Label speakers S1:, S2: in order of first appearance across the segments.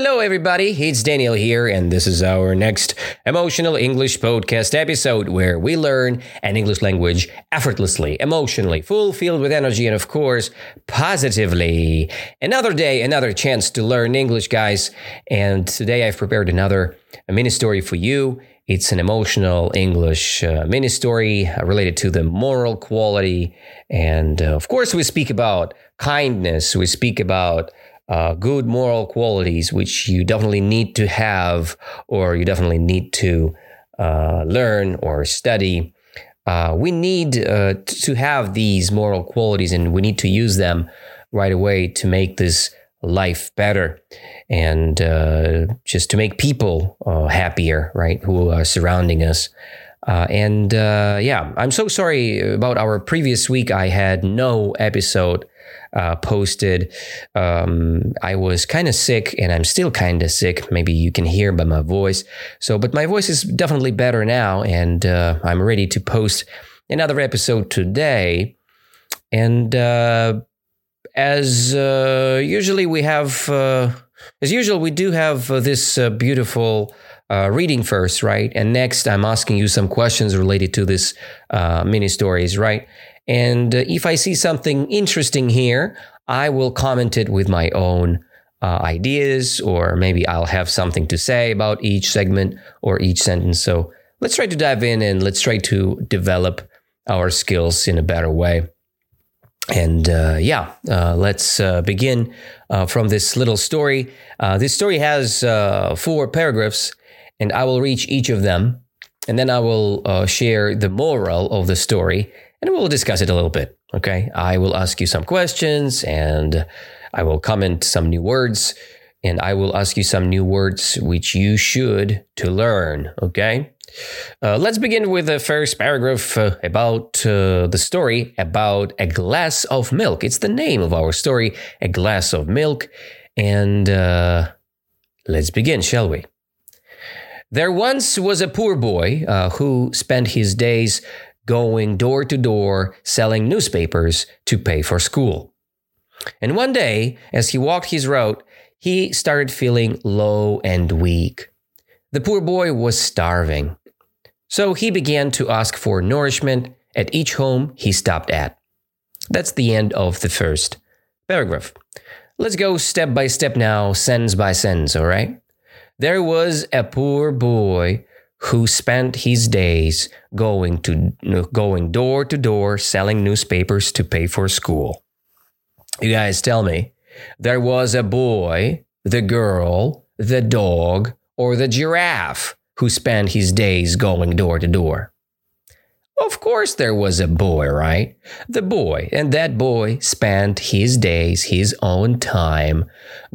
S1: Hello, everybody. It's Daniel here, and this is our next Emotional English Podcast episode where we learn an English language effortlessly, emotionally, fulfilled with energy, and of course, positively. Another day, another chance to learn English, guys. And today I've prepared another mini story for you. It's an emotional English uh, mini story uh, related to the moral quality. And uh, of course, we speak about kindness, we speak about uh, good moral qualities, which you definitely need to have, or you definitely need to uh, learn or study. Uh, we need uh, to have these moral qualities, and we need to use them right away to make this life better and uh, just to make people uh, happier, right? Who are surrounding us. Uh, and uh, yeah, I'm so sorry about our previous week. I had no episode uh, posted. Um, I was kind of sick and I'm still kind of sick. Maybe you can hear by my voice. So, but my voice is definitely better now and uh, I'm ready to post another episode today. And uh, as uh, usually, we have, uh, as usual, we do have uh, this beautiful. Uh, reading first, right? And next, I'm asking you some questions related to this uh, mini stories, right? And uh, if I see something interesting here, I will comment it with my own uh, ideas, or maybe I'll have something to say about each segment or each sentence. So let's try to dive in and let's try to develop our skills in a better way. And uh, yeah, uh, let's uh, begin uh, from this little story. this story has four paragraphs, and I will read each of them. And then I will share the moral of the story and we'll discuss it a little bit. Okay. I will ask you some questions and I will comment some new words and I will ask you some new words which you should to learn. Okay. Uh, let's begin with the first paragraph uh, about uh, the story about a glass of milk. It's the name of our story, a glass of milk. And uh, let's begin, shall we? There once was a poor boy uh, who spent his days going door to door selling newspapers to pay for school. And one day, as he walked his route, he started feeling low and weak. The poor boy was starving. So he began to ask for nourishment at each home he stopped at. That's the end of the first paragraph. Let's go step by step now, sentence by sentence, all right? There was a poor boy who spent his days going to going door to door selling newspapers to pay for school. You guys tell me, there was a boy, the girl, the dog, or the giraffe who spent his days going door to door. Of course, there was a boy, right? The boy, and that boy spent his days, his own time,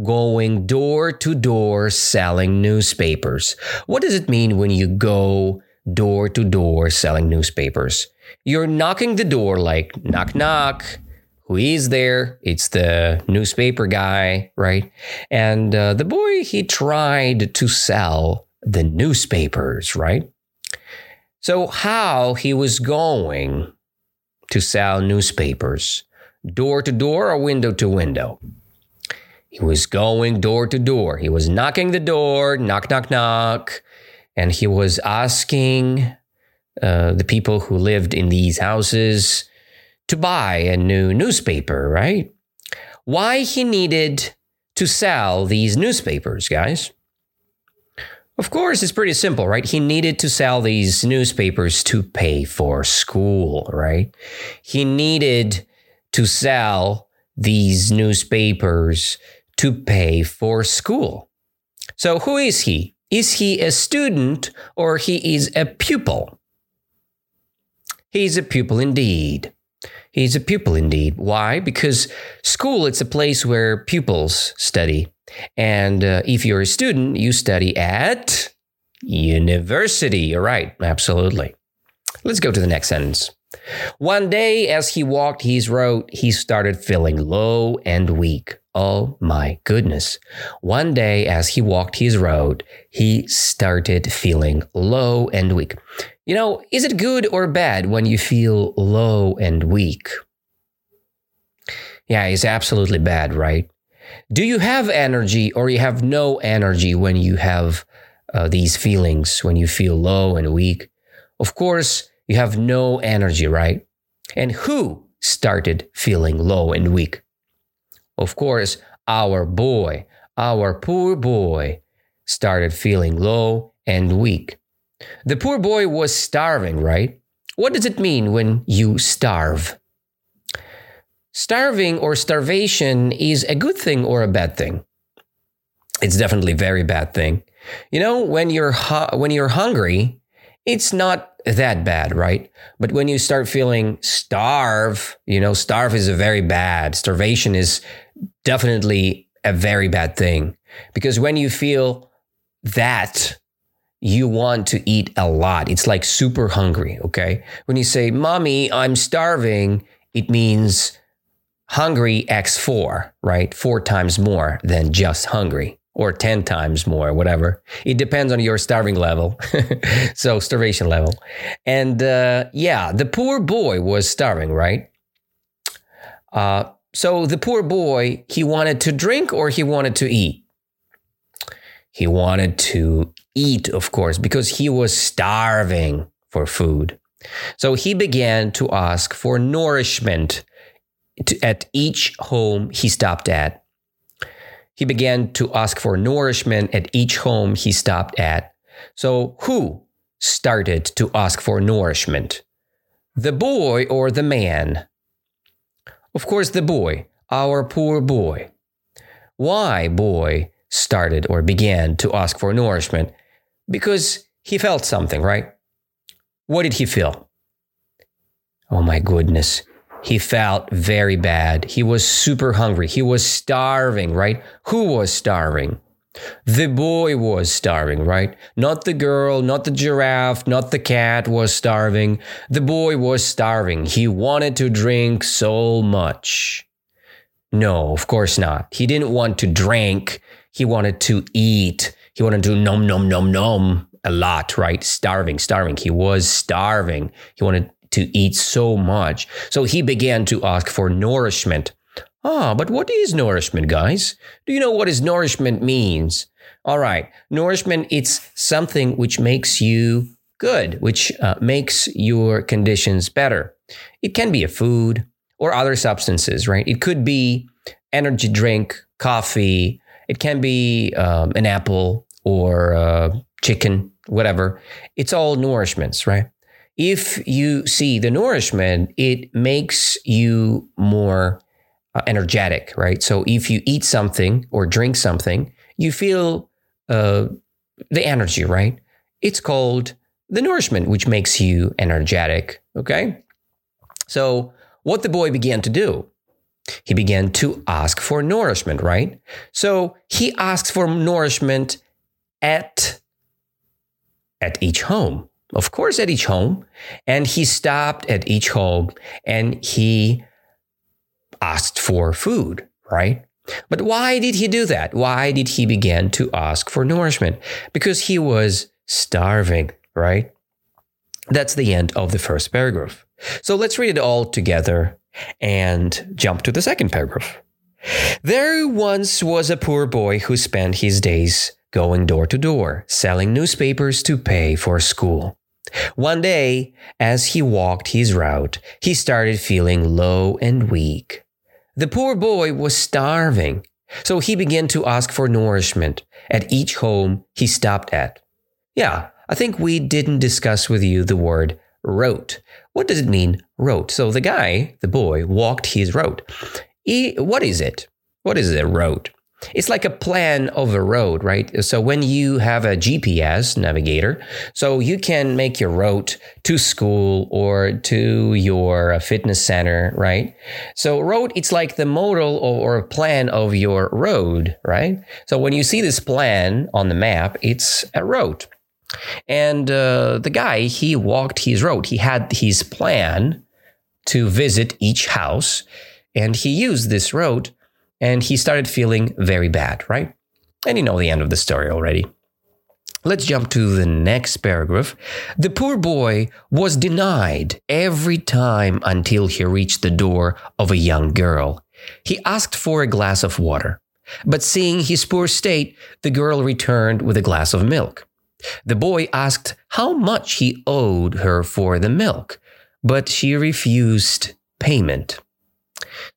S1: going door to door selling newspapers. What does it mean when you go door to door selling newspapers? You're knocking the door like knock, knock. Who is there? It's the newspaper guy, right? And uh, the boy, he tried to sell the newspapers, right? So, how he was going to sell newspapers, door to door or window to window? He was going door to door. He was knocking the door, knock, knock, knock, and he was asking uh, the people who lived in these houses to buy a new newspaper, right? Why he needed to sell these newspapers, guys? Of course, it's pretty simple, right? He needed to sell these newspapers to pay for school, right? He needed to sell these newspapers to pay for school. So, who is he? Is he a student or he is a pupil? He's a pupil indeed. He's a pupil indeed. Why? Because school it's a place where pupils study. And uh, if you're a student, you study at university. You're right. Absolutely. Let's go to the next sentence. One day, as he walked his road, he started feeling low and weak. Oh my goodness. One day, as he walked his road, he started feeling low and weak. You know, is it good or bad when you feel low and weak? Yeah, it's absolutely bad, right? Do you have energy or you have no energy when you have uh, these feelings, when you feel low and weak? Of course, you have no energy, right? And who started feeling low and weak? Of course, our boy, our poor boy, started feeling low and weak. The poor boy was starving, right? What does it mean when you starve? Starving or starvation is a good thing or a bad thing. It's definitely a very bad thing. You know, when you're hu- when you're hungry, it's not that bad, right? But when you start feeling starve, you know, starve is a very bad. Starvation is definitely a very bad thing because when you feel that you want to eat a lot. It's like super hungry, okay? When you say, Mommy, I'm starving, it means hungry x4, right? Four times more than just hungry or 10 times more, whatever. It depends on your starving level. so, starvation level. And uh, yeah, the poor boy was starving, right? Uh, so, the poor boy, he wanted to drink or he wanted to eat? He wanted to eat, of course, because he was starving for food. So he began to ask for nourishment to, at each home he stopped at. He began to ask for nourishment at each home he stopped at. So who started to ask for nourishment? The boy or the man? Of course, the boy, our poor boy. Why, boy? started or began to ask for nourishment because he felt something, right? What did he feel? Oh my goodness. He felt very bad. He was super hungry. He was starving, right? Who was starving? The boy was starving, right? Not the girl, not the giraffe, not the cat was starving. The boy was starving. He wanted to drink so much. No, of course not. He didn't want to drink. He wanted to eat. He wanted to nom nom nom nom a lot, right? Starving, starving. He was starving. He wanted to eat so much. So he began to ask for nourishment. Ah, but what is nourishment, guys? Do you know what is nourishment means? All right, nourishment it's something which makes you good, which uh, makes your conditions better. It can be a food or other substances, right? It could be energy drink, coffee, it can be um, an apple or uh, chicken, whatever. It's all nourishments, right? If you see the nourishment, it makes you more uh, energetic, right? So if you eat something or drink something, you feel uh, the energy, right? It's called the nourishment, which makes you energetic, okay? So what the boy began to do he began to ask for nourishment, right? So he asks for nourishment at, at each home, of course, at each home. And he stopped at each home and he asked for food, right? But why did he do that? Why did he begin to ask for nourishment? Because he was starving, right? That's the end of the first paragraph. So let's read it all together and jump to the second paragraph. There once was a poor boy who spent his days going door to door, selling newspapers to pay for school. One day, as he walked his route, he started feeling low and weak. The poor boy was starving, so he began to ask for nourishment at each home he stopped at. Yeah, I think we didn't discuss with you the word route. What does it mean, road? So the guy, the boy, walked his road. He, what is it? What is a road? It's like a plan of a road, right? So when you have a GPS navigator, so you can make your route to school or to your fitness center, right? So road, it's like the model or plan of your road, right? So when you see this plan on the map, it's a road. And uh, the guy, he walked his road. He had his plan to visit each house, and he used this road, and he started feeling very bad, right? And you know the end of the story already. Let's jump to the next paragraph. The poor boy was denied every time until he reached the door of a young girl. He asked for a glass of water. But seeing his poor state, the girl returned with a glass of milk. The boy asked how much he owed her for the milk, but she refused payment.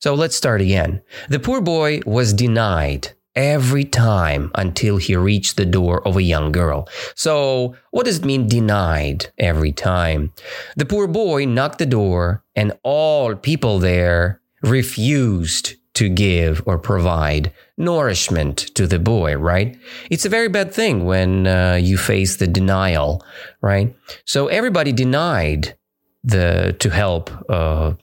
S1: So let's start again. The poor boy was denied every time until he reached the door of a young girl. So, what does it mean denied every time? The poor boy knocked the door, and all people there refused to give or provide nourishment to the boy, right? It's a very bad thing when uh, you face the denial, right? So everybody denied the to help uh,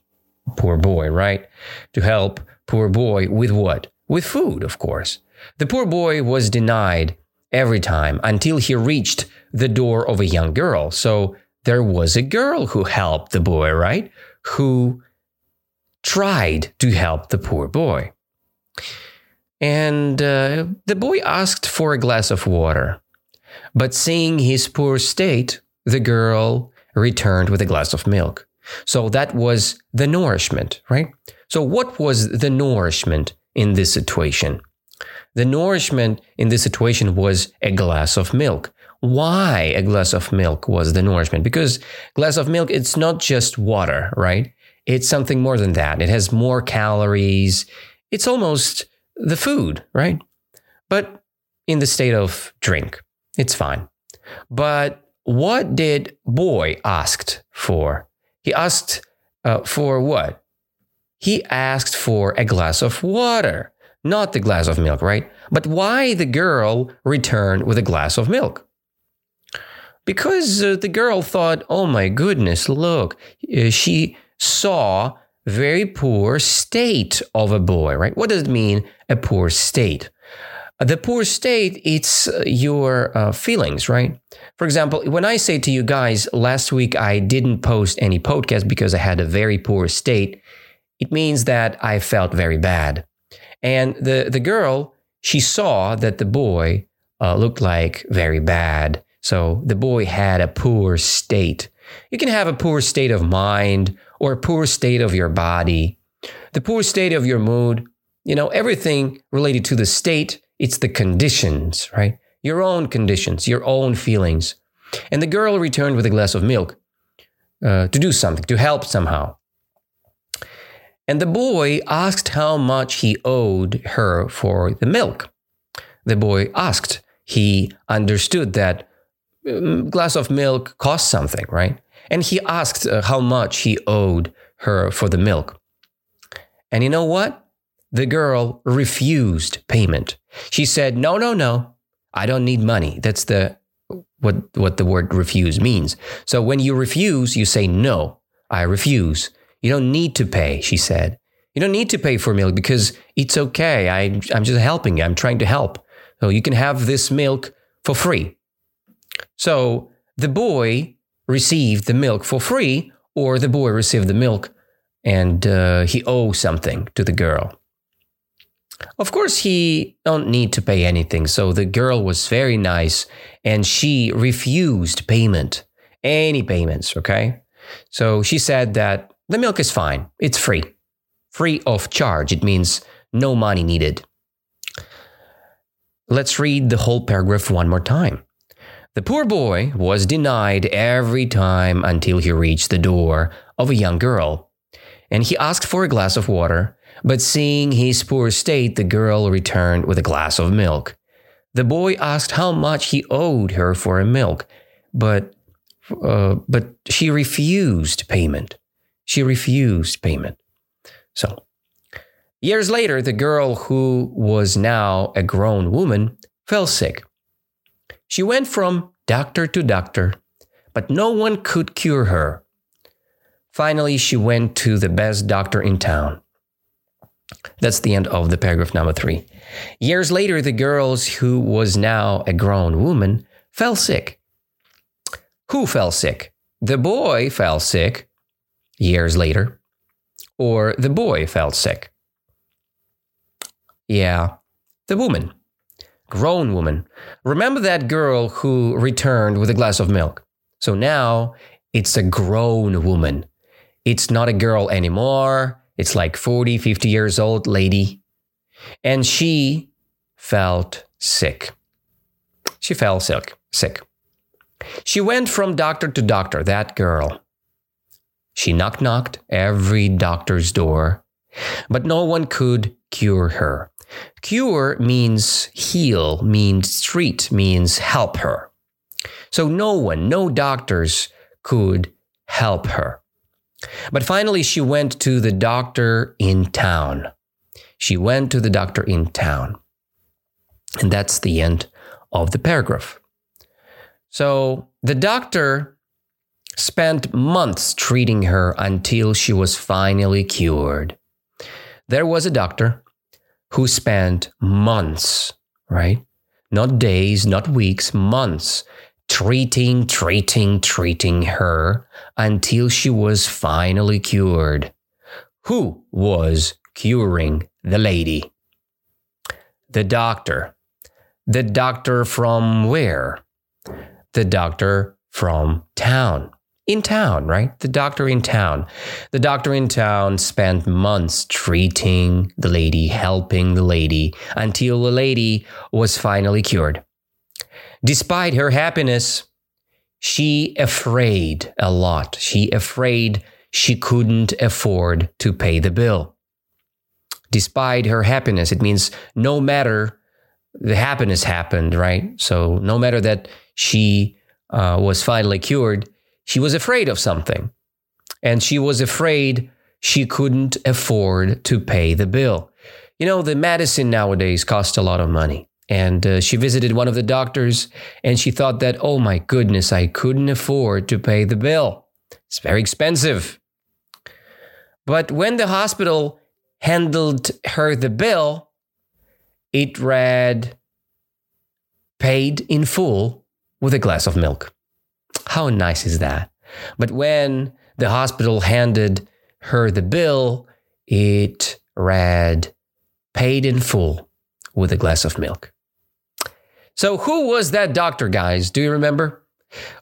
S1: poor boy, right? To help poor boy with what? With food, of course. The poor boy was denied every time until he reached the door of a young girl. So there was a girl who helped the boy, right? Who tried to help the poor boy. And uh, the boy asked for a glass of water. But seeing his poor state, the girl returned with a glass of milk. So that was the nourishment, right? So, what was the nourishment in this situation? The nourishment in this situation was a glass of milk. Why a glass of milk was the nourishment? Because glass of milk, it's not just water, right? It's something more than that. It has more calories. It's almost the food, right? But in the state of drink, it's fine. But what did boy asked for? He asked uh, for what? He asked for a glass of water not the glass of milk, right? But why the girl returned with a glass of milk? Because uh, the girl thought, oh my goodness, look, uh, she saw very poor state of a boy, right? What does it mean, a poor state? The poor state, it's uh, your uh, feelings, right? For example, when I say to you guys, last week I didn't post any podcast because I had a very poor state, it means that I felt very bad. And the, the girl, she saw that the boy uh, looked like very bad. So the boy had a poor state. You can have a poor state of mind or a poor state of your body, the poor state of your mood, you know, everything related to the state, it's the conditions, right? Your own conditions, your own feelings. And the girl returned with a glass of milk uh, to do something, to help somehow. And the boy asked how much he owed her for the milk. The boy asked. He understood that um, glass of milk cost something, right? And he asked uh, how much he owed her for the milk. And you know what? The girl refused payment. She said, "No, no, no. I don't need money." That's the what what the word refuse means. So when you refuse, you say no. I refuse. You don't need to pay, she said. You don't need to pay for milk because it's okay. I, I'm just helping you. I'm trying to help. So you can have this milk for free. So the boy received the milk for free, or the boy received the milk and uh, he owes something to the girl. Of course, he don't need to pay anything. So the girl was very nice and she refused payment, any payments. Okay. So she said that the milk is fine. It's free. Free of charge. It means no money needed. Let's read the whole paragraph one more time. The poor boy was denied every time until he reached the door of a young girl. And he asked for a glass of water, but seeing his poor state, the girl returned with a glass of milk. The boy asked how much he owed her for a milk, but, uh, but she refused payment. She refused payment. So, years later, the girl who was now a grown woman fell sick. She went from doctor to doctor, but no one could cure her. Finally, she went to the best doctor in town. That's the end of the paragraph number three. Years later, the girl who was now a grown woman fell sick. Who fell sick? The boy fell sick years later, or the boy fell sick. Yeah, the woman, grown woman. Remember that girl who returned with a glass of milk? So now it's a grown woman. It's not a girl anymore. It's like 40, 50 years old lady. And she felt sick. She fell sick. Sick. She went from doctor to doctor, that girl. She knocked knocked every doctor's door, but no one could cure her. Cure means heal, means treat, means help her. So no one, no doctors could help her. But finally, she went to the doctor in town. She went to the doctor in town. And that's the end of the paragraph. So the doctor spent months treating her until she was finally cured. There was a doctor who spent months, right? Not days, not weeks, months treating, treating, treating her until she was finally cured. Who was curing the lady? The doctor. The doctor from where? The doctor from town. In town, right? The doctor in town. The doctor in town spent months treating the lady, helping the lady, until the lady was finally cured. Despite her happiness, she afraid a lot. She afraid she couldn't afford to pay the bill. Despite her happiness, it means no matter the happiness happened, right? So no matter that she uh, was finally cured, she was afraid of something. And she was afraid she couldn't afford to pay the bill. You know, the medicine nowadays costs a lot of money. And uh, she visited one of the doctors and she thought that, oh my goodness, I couldn't afford to pay the bill. It's very expensive. But when the hospital handled her the bill, it read paid in full with a glass of milk. How nice is that? But when the hospital handed her the bill, it read paid in full with a glass of milk. So, who was that doctor, guys? Do you remember?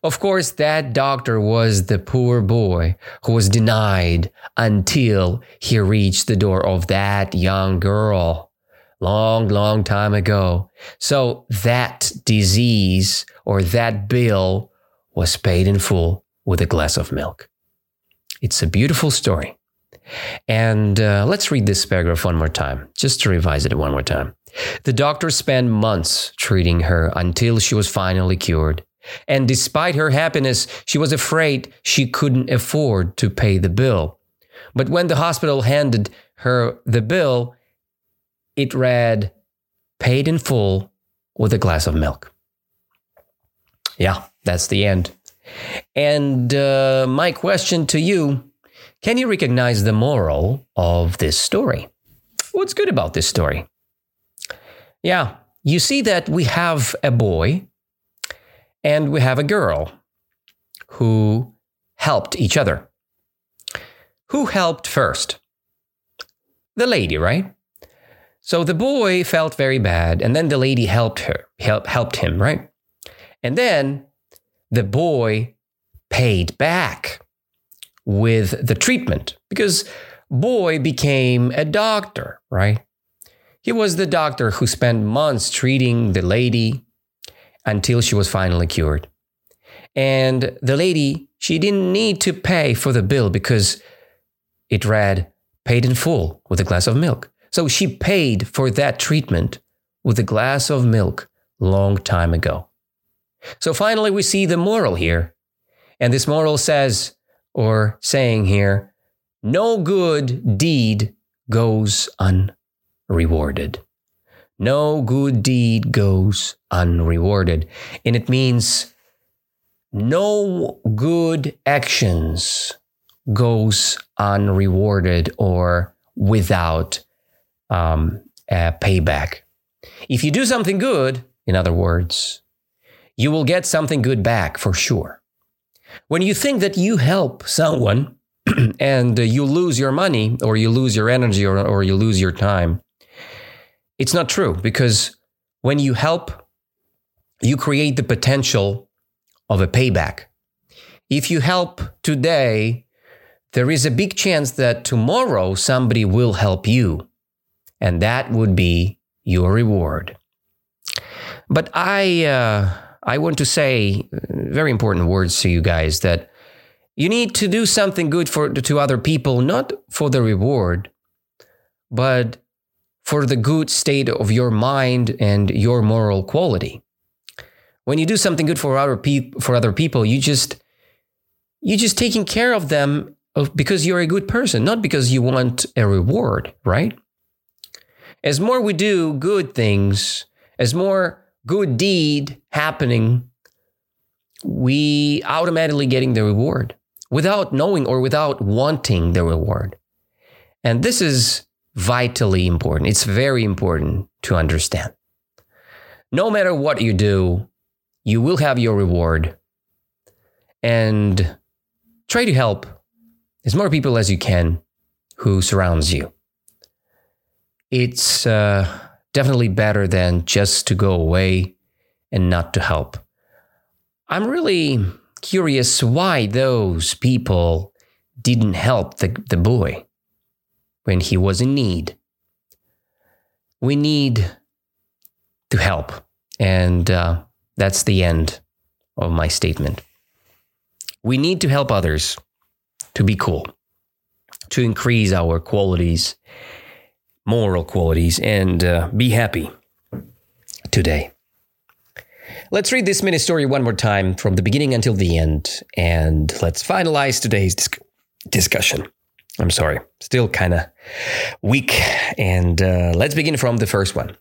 S1: Of course, that doctor was the poor boy who was denied until he reached the door of that young girl long, long time ago. So, that disease or that bill was paid in full with a glass of milk. It's a beautiful story. And uh, let's read this paragraph one more time, just to revise it one more time. The doctor spent months treating her until she was finally cured. And despite her happiness, she was afraid she couldn't afford to pay the bill. But when the hospital handed her the bill, it read, paid in full with a glass of milk. Yeah, that's the end. And uh, my question to you can you recognize the moral of this story? What's good about this story? Yeah, you see that we have a boy and we have a girl who helped each other. Who helped first? The lady, right? So the boy felt very bad, and then the lady helped her, help, helped him, right? And then the boy paid back with the treatment because boy became a doctor, right? He was the doctor who spent months treating the lady until she was finally cured. And the lady, she didn't need to pay for the bill because it read paid in full with a glass of milk. So she paid for that treatment with a glass of milk long time ago. So finally we see the moral here. And this moral says or saying here, no good deed goes unrewarded. No good deed goes unrewarded. And it means no good actions goes unrewarded or without um, payback. If you do something good, in other words, you will get something good back for sure. When you think that you help someone and you lose your money or you lose your energy or, or you lose your time, it's not true because when you help, you create the potential of a payback. If you help today, there is a big chance that tomorrow somebody will help you, and that would be your reward. But I, uh, I want to say very important words to you guys that you need to do something good for to other people, not for the reward, but for the good state of your mind and your moral quality. When you do something good for other people, for other people, you just you just taking care of them because you're a good person, not because you want a reward, right? As more we do good things, as more good deed happening, we automatically getting the reward without knowing or without wanting the reward. And this is vitally important. It's very important to understand. No matter what you do, you will have your reward. And try to help as more people as you can who surrounds you. It's uh, definitely better than just to go away and not to help. I'm really curious why those people didn't help the, the boy when he was in need. We need to help. And uh, that's the end of my statement. We need to help others to be cool, to increase our qualities, moral qualities, and uh, be happy today. Let's read this mini story one more time from the beginning until the end, and let's finalize today's dis- discussion. I'm sorry, still kind of weak. And uh, let's begin from the first one.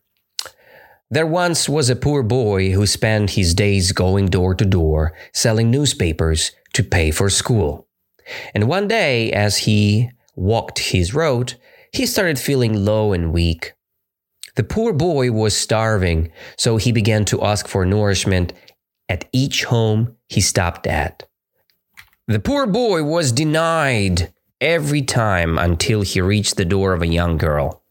S1: There once was a poor boy who spent his days going door to door selling newspapers to pay for school. And one day, as he walked his road, he started feeling low and weak. The poor boy was starving, so he began to ask for nourishment at each home he stopped at. The poor boy was denied every time until he reached the door of a young girl.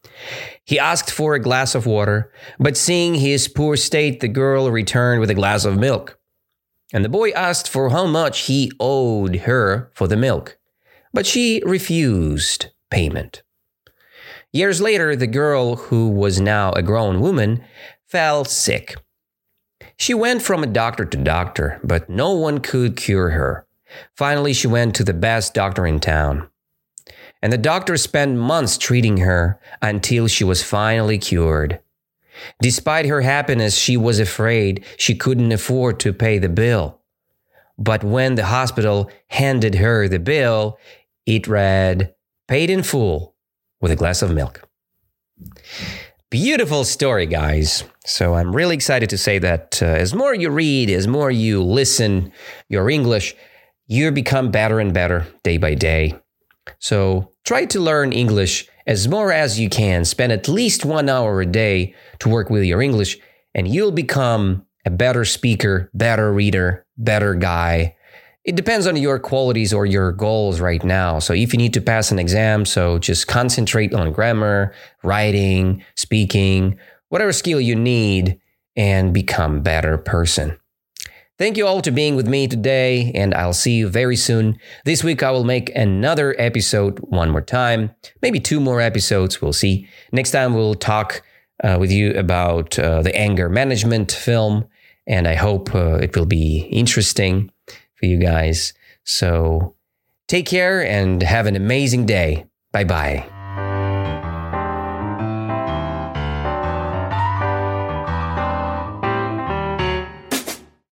S1: He asked for a glass of water, but seeing his poor state, the girl returned with a glass of milk. And the boy asked for how much he owed her for the milk, but she refused payment. Years later, the girl, who was now a grown woman, fell sick. She went from a doctor to doctor, but no one could cure her. Finally, she went to the best doctor in town and the doctor spent months treating her until she was finally cured. Despite her happiness, she was afraid she couldn't afford to pay the bill. But when the hospital handed her the bill, it read, paid in full with a glass of milk. Beautiful story, guys. So I'm really excited to say that uh, as more you read, as more you listen your English, you become better and better day by day. So try to learn English as more as you can. Spend at least one hour a day to work with your English, and you'll become a better speaker, better reader, better guy. It depends on your qualities or your goals right now. So if you need to pass an exam, so just concentrate on grammar, writing, speaking, whatever skill you need and become better person. Thank you all to being with me today, and I'll see you very soon. This week I will make another episode one more time, maybe two more episodes. We'll see. Next time we'll talk uh, with you about uh, the anger management film, and I hope uh, it will be interesting for you guys. So take care and have an amazing day. Bye bye.